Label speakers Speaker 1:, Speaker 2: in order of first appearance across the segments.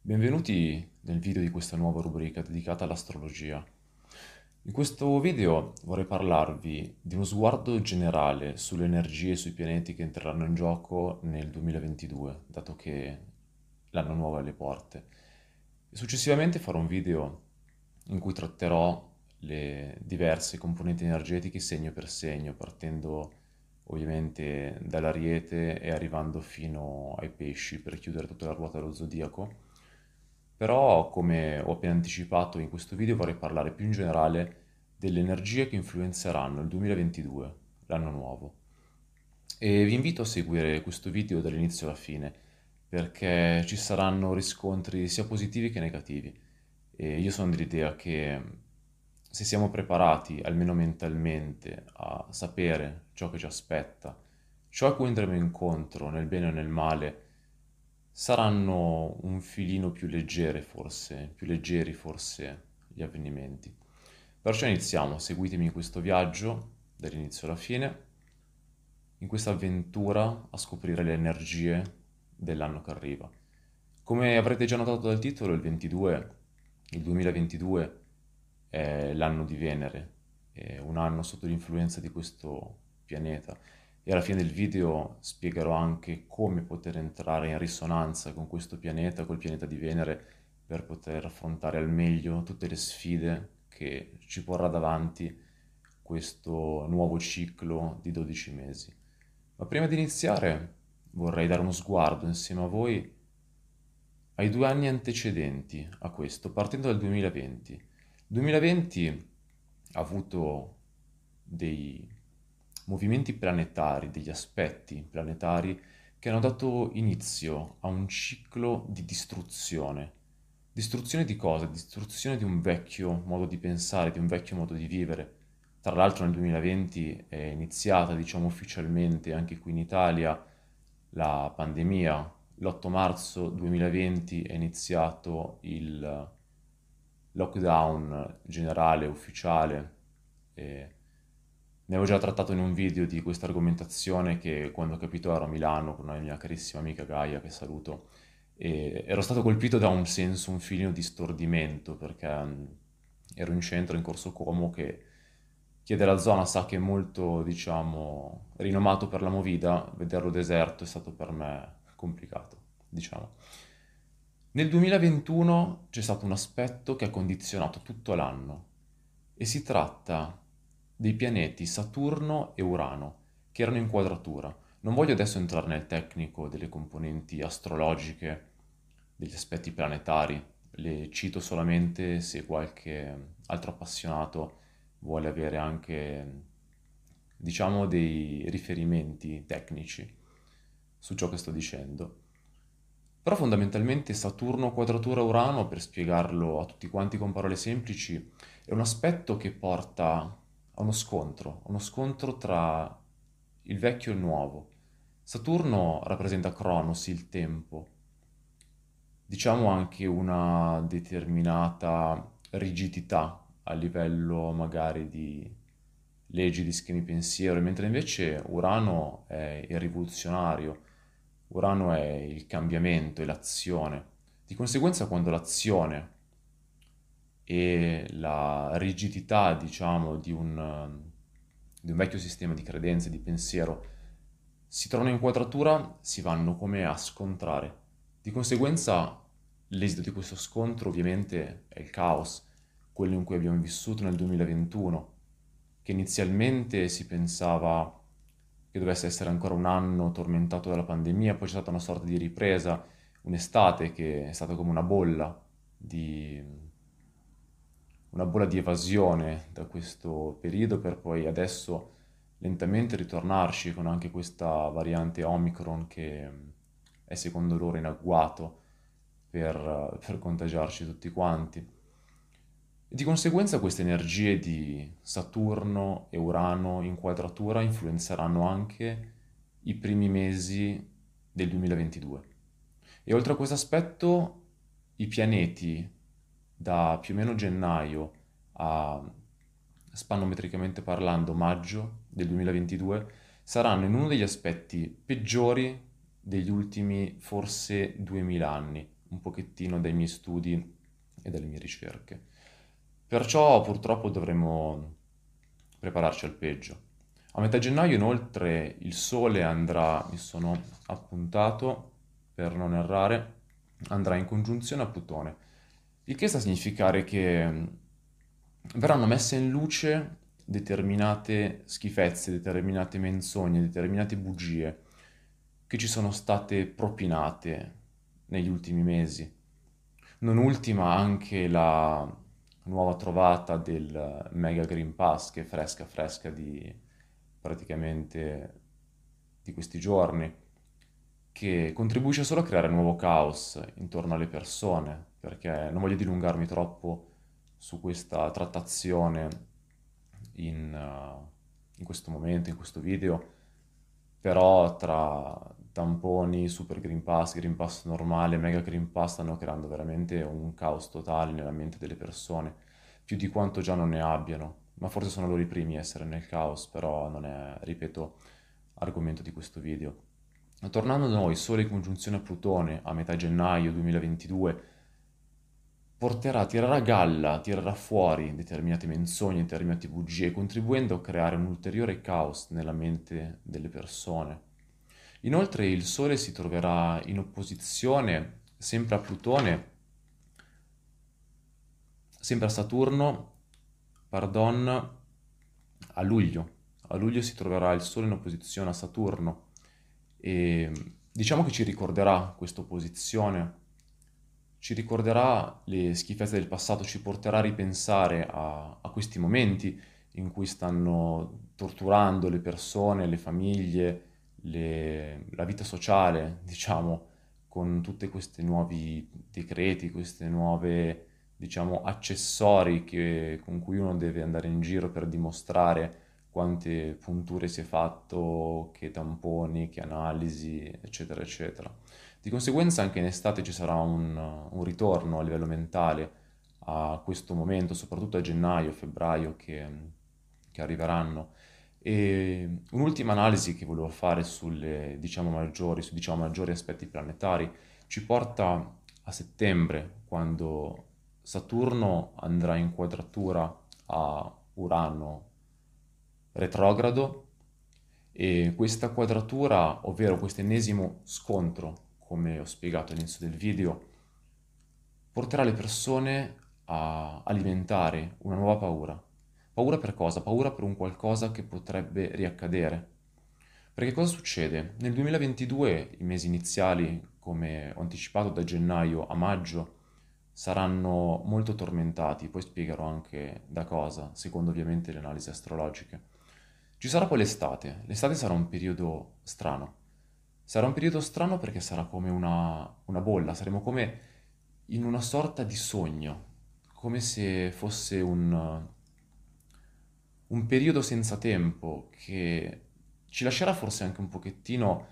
Speaker 1: Benvenuti nel video di questa nuova rubrica dedicata all'astrologia. In questo video vorrei parlarvi di uno sguardo generale sulle energie e sui pianeti che entreranno in gioco nel 2022, dato che l'anno nuovo è alle porte. Successivamente farò un video in cui tratterò le diverse componenti energetiche segno per segno, partendo ovviamente dall'ariete e arrivando fino ai pesci per chiudere tutta la ruota dello zodiaco. Però, come ho appena anticipato in questo video, vorrei parlare più in generale delle energie che influenzeranno il 2022, l'anno nuovo. E vi invito a seguire questo video dall'inizio alla fine, perché ci saranno riscontri sia positivi che negativi. E io sono dell'idea che se siamo preparati, almeno mentalmente, a sapere ciò che ci aspetta, ciò a cui andremo incontro nel bene o nel male, saranno un filino più leggere forse, più leggeri forse gli avvenimenti. Perciò iniziamo, seguitemi in questo viaggio dall'inizio alla fine, in questa avventura a scoprire le energie dell'anno che arriva. Come avrete già notato dal titolo, il 22, il 2022 è l'anno di Venere, è un anno sotto l'influenza di questo pianeta e alla fine del video spiegherò anche come poter entrare in risonanza con questo pianeta, col pianeta di Venere, per poter affrontare al meglio tutte le sfide che ci porrà davanti questo nuovo ciclo di 12 mesi. Ma prima di iniziare vorrei dare uno sguardo insieme a voi ai due anni antecedenti a questo, partendo dal 2020. Il 2020 ha avuto dei movimenti planetari, degli aspetti planetari che hanno dato inizio a un ciclo di distruzione. Distruzione di cosa? Distruzione di un vecchio modo di pensare, di un vecchio modo di vivere. Tra l'altro nel 2020 è iniziata, diciamo ufficialmente, anche qui in Italia, la pandemia. L'8 marzo 2020 è iniziato il lockdown generale, ufficiale. Ne avevo già trattato in un video di questa argomentazione che quando ho capito ero a Milano con una mia carissima amica Gaia, che saluto, e ero stato colpito da un senso, un filino di stordimento, perché mm, ero in centro, in Corso Como, che chi è della zona sa che è molto, diciamo, rinomato per la movida, vederlo deserto è stato per me complicato, diciamo. Nel 2021 c'è stato un aspetto che ha condizionato tutto l'anno e si tratta dei pianeti Saturno e Urano, che erano in quadratura. Non voglio adesso entrare nel tecnico delle componenti astrologiche, degli aspetti planetari, le cito solamente se qualche altro appassionato vuole avere anche, diciamo, dei riferimenti tecnici su ciò che sto dicendo. Però fondamentalmente Saturno quadratura Urano, per spiegarlo a tutti quanti con parole semplici, è un aspetto che porta a uno scontro, uno scontro tra il vecchio e il nuovo. Saturno rappresenta Cronos, il tempo, diciamo anche una determinata rigidità a livello magari di leggi, di schemi pensiero, mentre invece Urano è il rivoluzionario, Urano è il cambiamento, è l'azione. Di conseguenza quando l'azione e la rigidità, diciamo, di un, di un vecchio sistema di credenze, di pensiero, si trovano in quadratura, si vanno come a scontrare. Di conseguenza, l'esito di questo scontro ovviamente è il caos, quello in cui abbiamo vissuto nel 2021, che inizialmente si pensava che dovesse essere ancora un anno tormentato dalla pandemia, poi c'è stata una sorta di ripresa, un'estate che è stata come una bolla di una bolla di evasione da questo periodo per poi adesso lentamente ritornarci con anche questa variante Omicron che è secondo loro in agguato per, per contagiarci tutti quanti. Di conseguenza queste energie di Saturno e Urano in quadratura influenzeranno anche i primi mesi del 2022. E oltre a questo aspetto, i pianeti da più o meno gennaio a spannometricamente parlando maggio del 2022 saranno in uno degli aspetti peggiori degli ultimi forse 2000 anni, un pochettino dai miei studi e dalle mie ricerche. Perciò purtroppo dovremo prepararci al peggio. A metà gennaio inoltre il Sole andrà, mi sono appuntato per non errare, andrà in congiunzione a Plutone, il che sta a significare che verranno messe in luce determinate schifezze, determinate menzogne, determinate bugie che ci sono state propinate negli ultimi mesi. Non ultima anche la nuova trovata del Mega Green Pass che è fresca fresca di praticamente di questi giorni, che contribuisce solo a creare nuovo caos intorno alle persone, perché non voglio dilungarmi troppo su questa trattazione in, uh, in questo momento, in questo video, però tra tamponi, super green pass, green pass normale, mega green pass stanno creando veramente un caos totale nella mente delle persone, più di quanto già non ne abbiano, ma forse sono loro i primi a essere nel caos, però non è, ripeto, argomento di questo video. Tornando a noi, Sole in congiunzione a Plutone a metà gennaio 2022 porterà, tirerà a galla, tirerà fuori determinate menzogne, determinate bugie, contribuendo a creare un ulteriore caos nella mente delle persone. Inoltre il Sole si troverà in opposizione sempre a Plutone, sempre a Saturno, pardon, a luglio. A luglio si troverà il Sole in opposizione a Saturno e diciamo che ci ricorderà questa opposizione, ci ricorderà le schifezze del passato, ci porterà a ripensare a, a questi momenti in cui stanno torturando le persone, le famiglie, le, la vita sociale, diciamo, con tutti questi nuovi decreti, queste nuove, diciamo, accessori che, con cui uno deve andare in giro per dimostrare quante punture si è fatto, che tamponi, che analisi, eccetera, eccetera. Di conseguenza anche in estate ci sarà un, un ritorno a livello mentale a questo momento, soprattutto a gennaio, febbraio che, che arriveranno. E un'ultima analisi che volevo fare sulle, diciamo, maggiori, su diciamo, maggiori aspetti planetari ci porta a settembre, quando Saturno andrà in quadratura a Urano retrogrado e questa quadratura, ovvero questo ennesimo scontro, come ho spiegato all'inizio del video, porterà le persone a alimentare una nuova paura, Paura per cosa? Paura per un qualcosa che potrebbe riaccadere. Perché cosa succede? Nel 2022 i mesi iniziali, come ho anticipato da gennaio a maggio, saranno molto tormentati, poi spiegherò anche da cosa, secondo ovviamente le analisi astrologiche. Ci sarà poi l'estate. L'estate sarà un periodo strano. Sarà un periodo strano perché sarà come una, una bolla, saremo come in una sorta di sogno, come se fosse un, un periodo senza tempo che ci lascerà forse anche un pochettino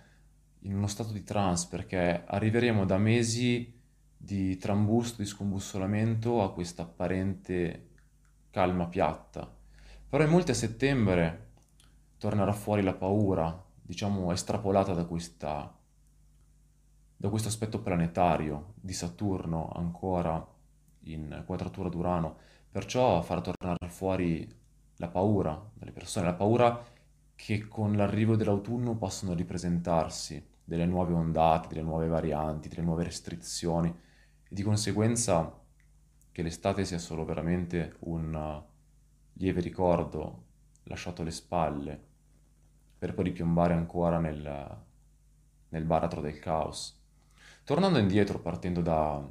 Speaker 1: in uno stato di trance perché arriveremo da mesi di trambusto, di scombussolamento a questa apparente calma piatta. Però in molti a settembre tornerà fuori la paura, diciamo estrapolata da questa da questo aspetto planetario di Saturno ancora in quadratura d'Urano, perciò farà tornare fuori la paura delle persone, la paura che con l'arrivo dell'autunno possono ripresentarsi delle nuove ondate, delle nuove varianti, delle nuove restrizioni. E di conseguenza che l'estate sia solo veramente un lieve ricordo lasciato alle spalle per poi ripiombare ancora nel, nel baratro del caos. Tornando indietro, partendo da,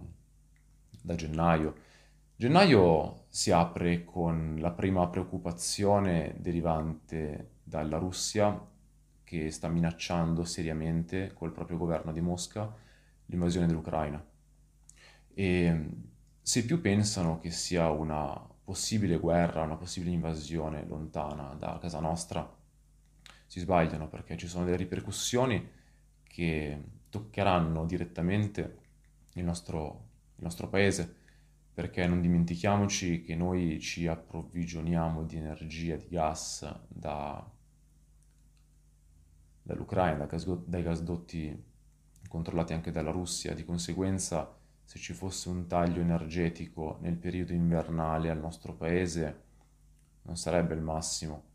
Speaker 1: da gennaio, Gennaio si apre con la prima preoccupazione derivante dalla Russia che sta minacciando seriamente col proprio governo di Mosca l'invasione dell'Ucraina. E se più pensano che sia una possibile guerra, una possibile invasione lontana da casa nostra, si sbagliano perché ci sono delle ripercussioni che toccheranno direttamente il nostro, il nostro paese perché non dimentichiamoci che noi ci approvvigioniamo di energia, di gas da, dall'Ucraina, dai gasdotti controllati anche dalla Russia, di conseguenza se ci fosse un taglio energetico nel periodo invernale al nostro paese non sarebbe il massimo.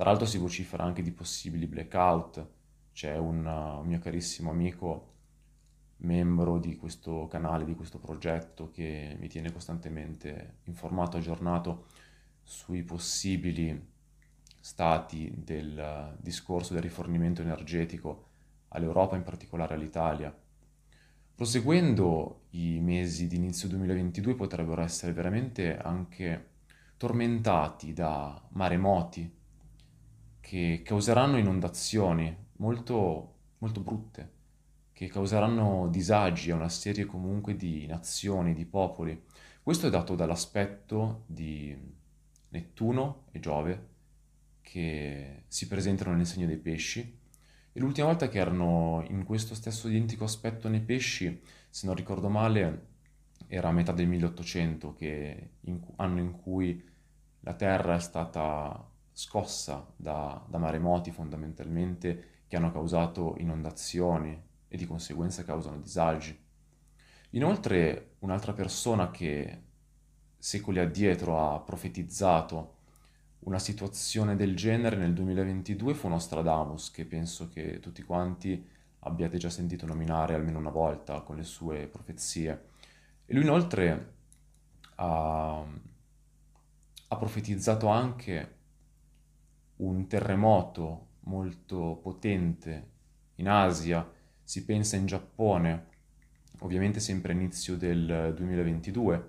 Speaker 1: Tra l'altro si vocifera anche di possibili blackout, c'è un, un mio carissimo amico membro di questo canale, di questo progetto che mi tiene costantemente informato, aggiornato sui possibili stati del discorso del rifornimento energetico all'Europa, in particolare all'Italia. Proseguendo, i mesi di inizio 2022 potrebbero essere veramente anche tormentati da maremoti che causeranno inondazioni molto, molto brutte che causeranno disagi a una serie comunque di nazioni, di popoli. Questo è dato dall'aspetto di Nettuno e Giove che si presentano nel segno dei pesci e l'ultima volta che erano in questo stesso identico aspetto nei pesci, se non ricordo male, era a metà del 1800, che in, anno in cui la Terra è stata scossa da, da maremoti fondamentalmente che hanno causato inondazioni, e di conseguenza causano disagi. Inoltre un'altra persona che secoli addietro ha profetizzato una situazione del genere nel 2022 fu Nostradamus, che penso che tutti quanti abbiate già sentito nominare almeno una volta con le sue profezie. E lui inoltre ha, ha profetizzato anche un terremoto molto potente in Asia si pensa in Giappone, ovviamente sempre inizio del 2022,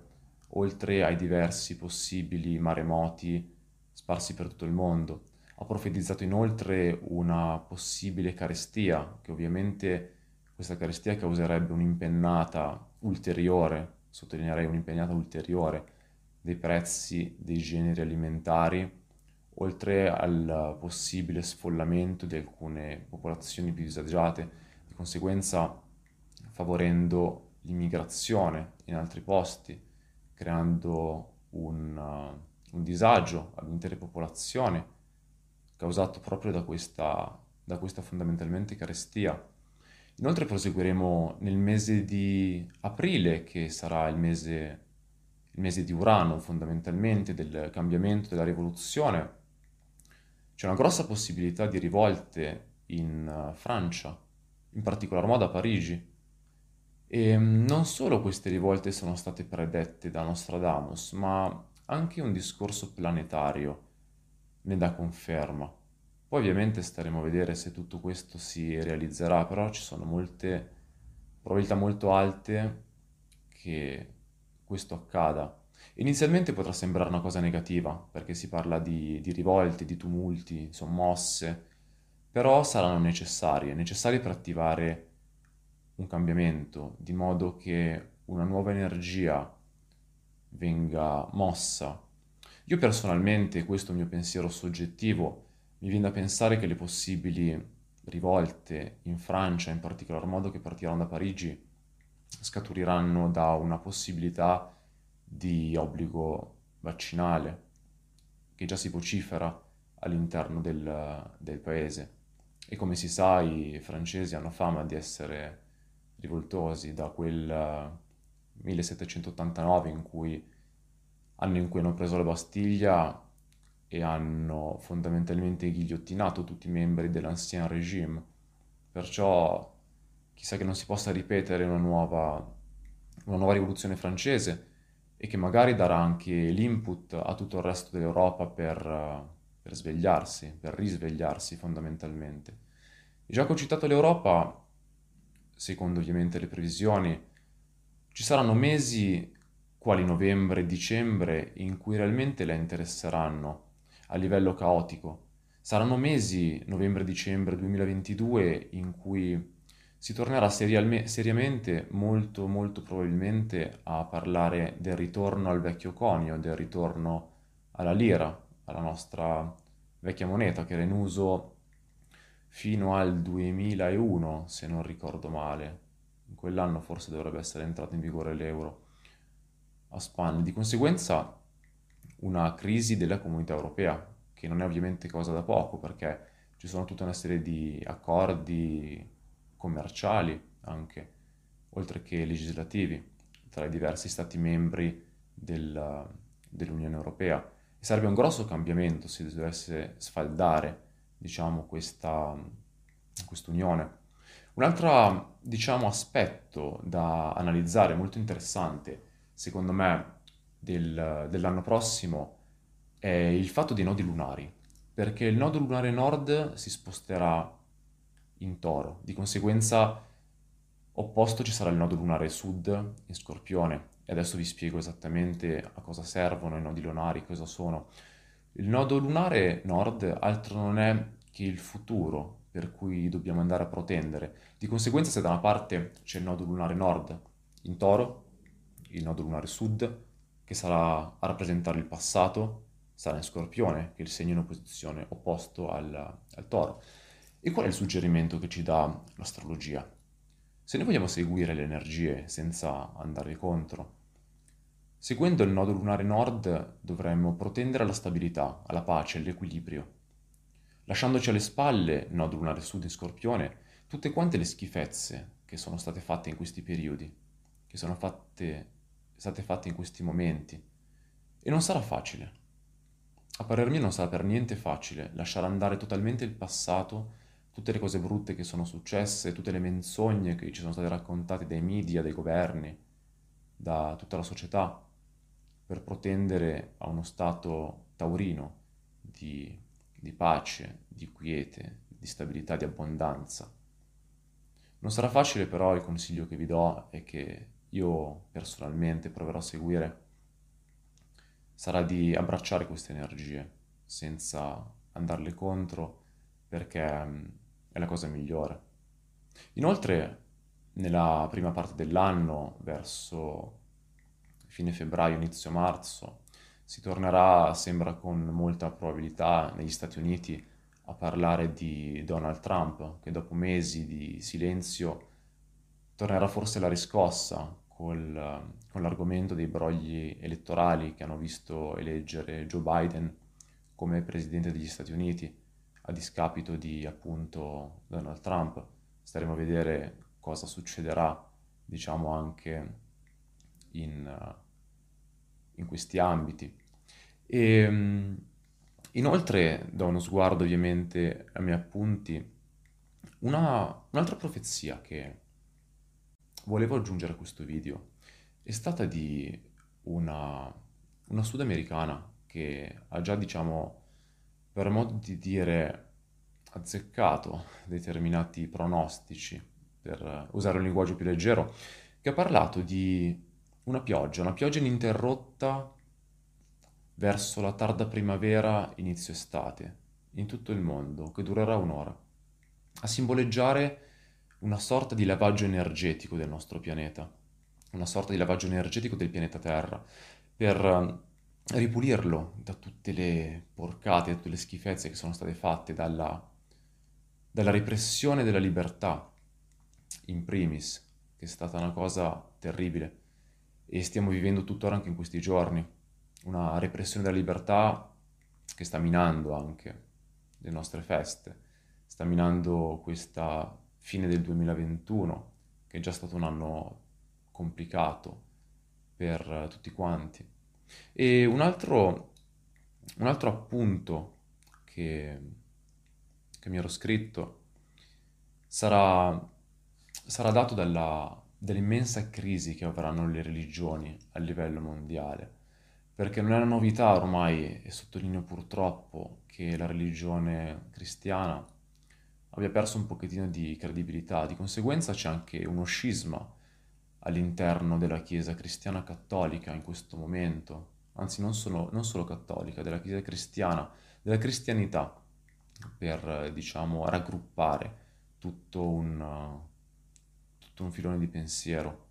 Speaker 1: oltre ai diversi possibili maremoti sparsi per tutto il mondo. Ha profetizzato inoltre una possibile carestia, che ovviamente questa carestia causerebbe un'impennata ulteriore, sottolineerei un'impennata ulteriore, dei prezzi dei generi alimentari, oltre al possibile sfollamento di alcune popolazioni più disagiate conseguenza favorendo l'immigrazione in altri posti, creando un, uh, un disagio all'intera popolazione causato proprio da questa, da questa fondamentalmente carestia. Inoltre proseguiremo nel mese di aprile, che sarà il mese, il mese di Urano fondamentalmente, del cambiamento, della rivoluzione. C'è una grossa possibilità di rivolte in uh, Francia, in particolar modo a Parigi. E mm, non solo queste rivolte sono state predette da Nostradamus, ma anche un discorso planetario ne dà conferma. Poi ovviamente staremo a vedere se tutto questo si realizzerà, però ci sono molte probabilità molto alte che questo accada. Inizialmente potrà sembrare una cosa negativa, perché si parla di, di rivolte, di tumulti, sommosse, però saranno necessarie, necessarie per attivare un cambiamento, di modo che una nuova energia venga mossa. Io personalmente, questo è il mio pensiero soggettivo, mi viene da pensare che le possibili rivolte in Francia, in particolar modo che partiranno da Parigi, scaturiranno da una possibilità di obbligo vaccinale che già si vocifera all'interno del, del paese. E come si sa, i francesi hanno fama di essere rivoltosi da quel 1789 in cui, anno in cui hanno preso la Bastiglia e hanno fondamentalmente ghigliottinato tutti i membri dell'ancien regime. Perciò chissà che non si possa ripetere una nuova, una nuova rivoluzione francese e che magari darà anche l'input a tutto il resto dell'Europa per per svegliarsi, per risvegliarsi fondamentalmente. Già che ho citato l'Europa, secondo ovviamente le previsioni, ci saranno mesi quali novembre e dicembre in cui realmente la interesseranno a livello caotico. Saranno mesi, novembre e dicembre 2022, in cui si tornerà serialme- seriamente, molto molto probabilmente, a parlare del ritorno al vecchio conio, del ritorno alla lira, alla nostra vecchia moneta che era in uso fino al 2001, se non ricordo male. In quell'anno forse dovrebbe essere entrato in vigore l'euro. a spanne. Di conseguenza una crisi della comunità europea, che non è ovviamente cosa da poco, perché ci sono tutta una serie di accordi commerciali anche, oltre che legislativi, tra i diversi Stati membri del, dell'Unione Europea. E sarebbe un grosso cambiamento se dovesse sfaldare, diciamo, questa unione. Un altro, diciamo, aspetto da analizzare, molto interessante, secondo me, del, dell'anno prossimo, è il fatto dei nodi lunari, perché il nodo lunare nord si sposterà in toro, di conseguenza opposto ci sarà il nodo lunare sud in scorpione, e adesso vi spiego esattamente a cosa servono i nodi lunari, cosa sono. Il nodo lunare nord altro non è che il futuro per cui dobbiamo andare a protendere. Di conseguenza se da una parte c'è il nodo lunare nord in toro, il nodo lunare sud, che sarà a rappresentare il passato, sarà in scorpione, che è il segno in opposizione opposto al, al toro. E qual è il suggerimento che ci dà l'astrologia? Se noi vogliamo seguire le energie senza andare contro, seguendo il nodo lunare nord dovremmo protendere alla stabilità, alla pace, all'equilibrio. Lasciandoci alle spalle, nodo lunare sud in scorpione, tutte quante le schifezze che sono state fatte in questi periodi, che sono fatte, state fatte in questi momenti. E non sarà facile. A parer mio non sarà per niente facile lasciare andare totalmente il passato tutte le cose brutte che sono successe, tutte le menzogne che ci sono state raccontate dai media, dai governi, da tutta la società, per protendere a uno stato taurino di, di pace, di quiete, di stabilità, di abbondanza. Non sarà facile però il consiglio che vi do e che io personalmente proverò a seguire sarà di abbracciare queste energie senza andarle contro perché è la cosa migliore. Inoltre, nella prima parte dell'anno, verso fine febbraio, inizio marzo, si tornerà, sembra con molta probabilità, negli Stati Uniti a parlare di Donald Trump, che dopo mesi di silenzio tornerà forse alla riscossa col, con l'argomento dei brogli elettorali che hanno visto eleggere Joe Biden come presidente degli Stati Uniti a discapito di appunto Donald Trump. Staremo a vedere cosa succederà, diciamo, anche in, in questi ambiti. E, ehm, inoltre, do uno sguardo ovviamente ai miei appunti, una, un'altra profezia che volevo aggiungere a questo video è stata di una, una sudamericana che ha già, diciamo, per modo di dire, azzeccato determinati pronostici, per usare un linguaggio più leggero, che ha parlato di una pioggia, una pioggia ininterrotta verso la tarda primavera, inizio estate, in tutto il mondo, che durerà un'ora, a simboleggiare una sorta di lavaggio energetico del nostro pianeta, una sorta di lavaggio energetico del pianeta Terra, per ripulirlo da tutte le porcate, da tutte le schifezze che sono state fatte dalla, dalla repressione della libertà, in primis, che è stata una cosa terribile e stiamo vivendo tuttora anche in questi giorni, una repressione della libertà che sta minando anche le nostre feste, sta minando questa fine del 2021, che è già stato un anno complicato per tutti quanti. E un altro, un altro appunto che, che, mi ero scritto sarà, sarà dato dalla, dall'immensa crisi che avranno le religioni a livello mondiale, perché non è una novità ormai, e sottolineo purtroppo, che la religione cristiana abbia perso un pochettino di credibilità, di conseguenza c'è anche uno scisma all'interno della Chiesa cristiana cattolica in questo momento, anzi non solo, non solo cattolica, della Chiesa cristiana, della cristianità, per diciamo raggruppare tutto un, tutto un filone di pensiero.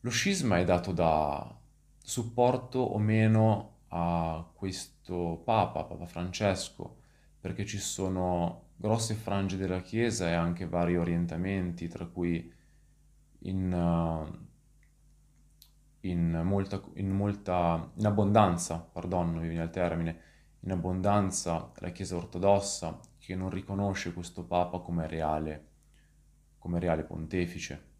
Speaker 1: Lo scisma è dato da supporto o meno a questo Papa, Papa Francesco, perché ci sono grosse frange della Chiesa e anche vari orientamenti, tra cui in, uh, in molta, in molta, in abbondanza, pardon, mi viene il termine, in abbondanza la Chiesa ortodossa che non riconosce questo Papa come reale, come reale pontefice.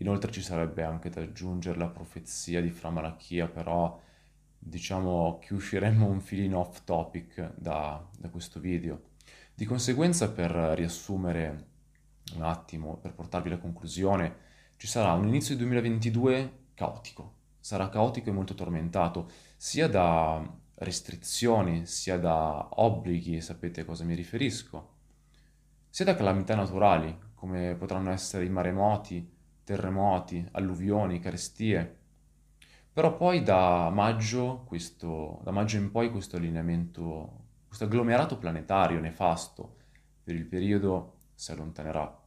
Speaker 1: Inoltre ci sarebbe anche da aggiungere la profezia di Fra Malachia, però diciamo che usciremmo un filino off topic da, da questo video. Di conseguenza, per riassumere un attimo, per portarvi alla conclusione, ci sarà un inizio di 2022 caotico, sarà caotico e molto tormentato, sia da restrizioni, sia da obblighi, sapete a cosa mi riferisco, sia da calamità naturali, come potranno essere i maremoti, terremoti, alluvioni, carestie. Però poi da maggio, questo, da maggio in poi questo allineamento, questo agglomerato planetario nefasto per il periodo si allontanerà.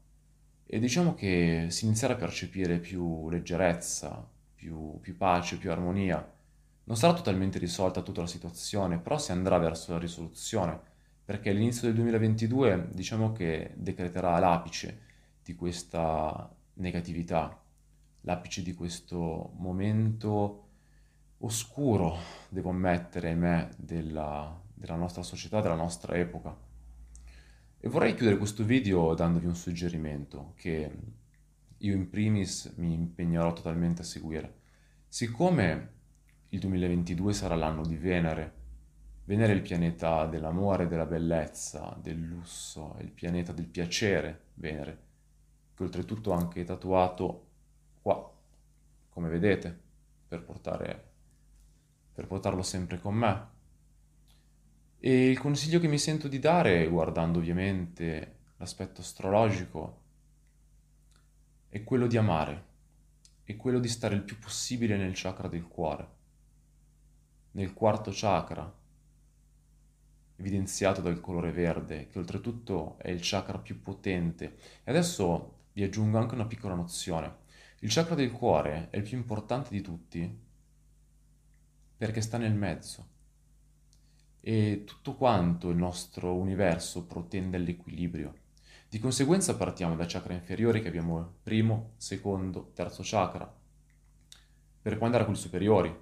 Speaker 1: E diciamo che si inizierà a percepire più leggerezza, più, più pace, più armonia. Non sarà totalmente risolta tutta la situazione, però si andrà verso la risoluzione, perché l'inizio del 2022 diciamo che decreterà l'apice di questa negatività, l'apice di questo momento oscuro, devo ammettere, ahimè, della, della nostra società, della nostra epoca. E vorrei chiudere questo video dandovi un suggerimento che io in primis mi impegnerò totalmente a seguire. Siccome il 2022 sarà l'anno di Venere, Venere è il pianeta dell'amore, della bellezza, del lusso, è il pianeta del piacere, Venere, che oltretutto ho anche tatuato qua, come vedete, per, portare, per portarlo sempre con me. E il consiglio che mi sento di dare, guardando ovviamente l'aspetto astrologico, è quello di amare, è quello di stare il più possibile nel chakra del cuore, nel quarto chakra, evidenziato dal colore verde, che oltretutto è il chakra più potente. E adesso vi aggiungo anche una piccola nozione. Il chakra del cuore è il più importante di tutti perché sta nel mezzo. E tutto quanto il nostro universo protende all'equilibrio. Di conseguenza partiamo da chakra inferiori che abbiamo il primo, secondo, terzo chakra, per poi andare a quelli superiori,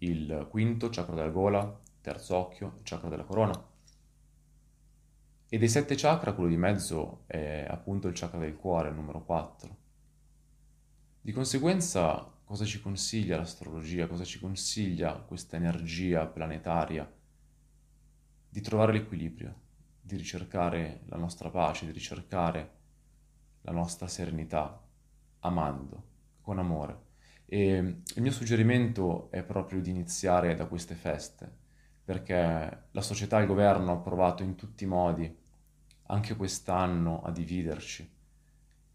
Speaker 1: il quinto, chakra della gola, terzo occhio, chakra della corona, e dei sette chakra, quello di mezzo è appunto il chakra del cuore, il numero 4. Di conseguenza, cosa ci consiglia l'astrologia? Cosa ci consiglia questa energia planetaria? Di trovare l'equilibrio, di ricercare la nostra pace, di ricercare la nostra serenità, amando, con amore. E il mio suggerimento è proprio di iniziare da queste feste, perché la società e il governo hanno provato in tutti i modi, anche quest'anno, a dividerci,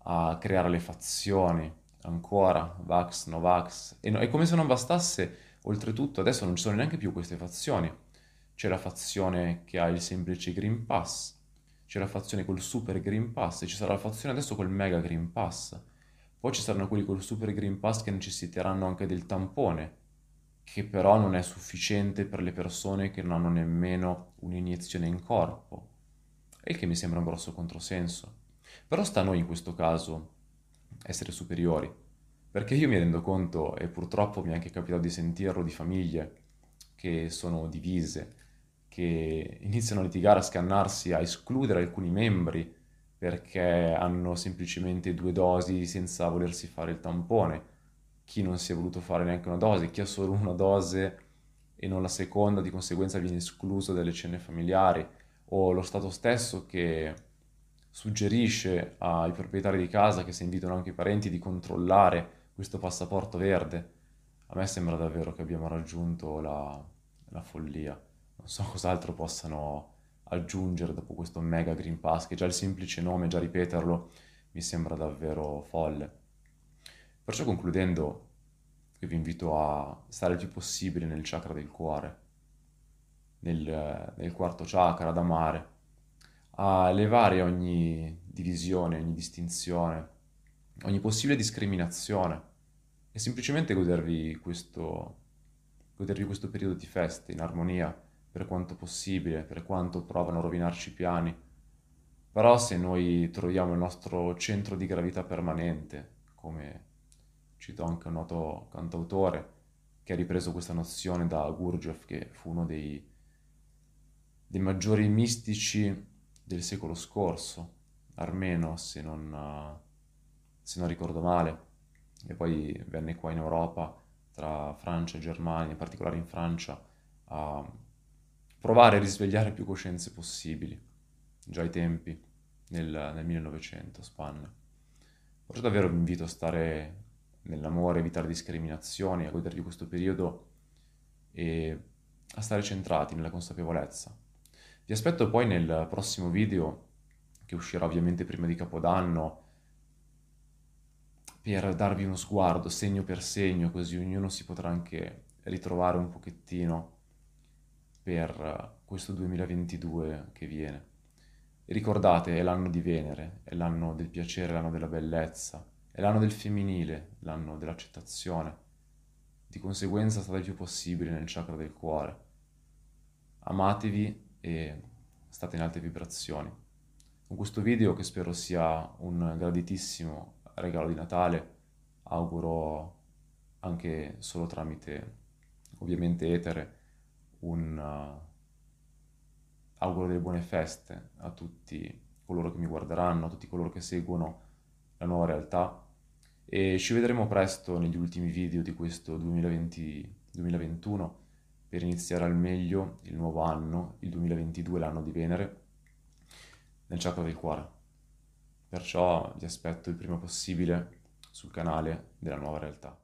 Speaker 1: a creare le fazioni, ancora, Vax, Novax, e, no, è come se non bastasse, oltretutto adesso non ci sono neanche più queste fazioni, c'è la fazione che ha il semplice Green Pass, c'è la fazione col Super Green Pass e ci sarà la fazione adesso col Mega Green Pass. Poi ci saranno quelli col Super Green Pass che necessiteranno anche del tampone, che però non è sufficiente per le persone che non hanno nemmeno un'iniezione in corpo, il che mi sembra un grosso controsenso. Però sta a noi in questo caso essere superiori, perché io mi rendo conto, e purtroppo mi è anche capitato di sentirlo, di famiglie che sono divise, che iniziano a litigare, a scannarsi, a escludere alcuni membri perché hanno semplicemente due dosi senza volersi fare il tampone chi non si è voluto fare neanche una dose, chi ha solo una dose e non la seconda, di conseguenza viene escluso dalle cene familiari, o lo Stato stesso che suggerisce ai proprietari di casa che se invitano anche i parenti di controllare questo passaporto verde. A me sembra davvero che abbiamo raggiunto la, la follia. Non so cos'altro possano aggiungere dopo questo mega Green Pass, che già il semplice nome, già ripeterlo, mi sembra davvero folle. Perciò concludendo, vi invito a stare il più possibile nel chakra del cuore, nel, nel quarto chakra, ad amare, a elevare ogni divisione, ogni distinzione, ogni possibile discriminazione e semplicemente godervi questo, godervi questo periodo di feste in armonia per quanto possibile, per quanto provano a rovinarci i piani. Però se noi troviamo il nostro centro di gravità permanente, come cito anche un noto cantautore che ha ripreso questa nozione da Gurdjieff, che fu uno dei, dei maggiori mistici del secolo scorso, armeno se non, se non ricordo male, e poi venne qua in Europa tra Francia e Germania, in particolare in Francia, a provare a risvegliare più coscienze possibili, già ai tempi, nel, nel 1900, spanne. Perciò davvero vi invito a stare nell'amore, evitare discriminazioni, a godervi questo periodo e a stare centrati nella consapevolezza. Vi aspetto poi nel prossimo video, che uscirà ovviamente prima di Capodanno, per darvi uno sguardo segno per segno, così ognuno si potrà anche ritrovare un pochettino per questo 2022 che viene. Ricordate, è l'anno di Venere, è l'anno del piacere, l'anno della bellezza, è l'anno del femminile, l'anno dell'accettazione. Di conseguenza state il più possibile nel chakra del cuore. Amatevi e state in alte vibrazioni. Con questo video, che spero sia un graditissimo regalo di Natale, auguro anche solo tramite ovviamente etere un uh, auguro delle buone feste a tutti coloro che mi guarderanno, a tutti coloro che seguono la nuova realtà e ci vedremo presto negli ultimi video di questo 2020-2021 per iniziare al meglio il nuovo anno, il 2022, l'anno di Venere, nel chakra del cuore. Perciò vi aspetto il prima possibile sul canale della nuova realtà.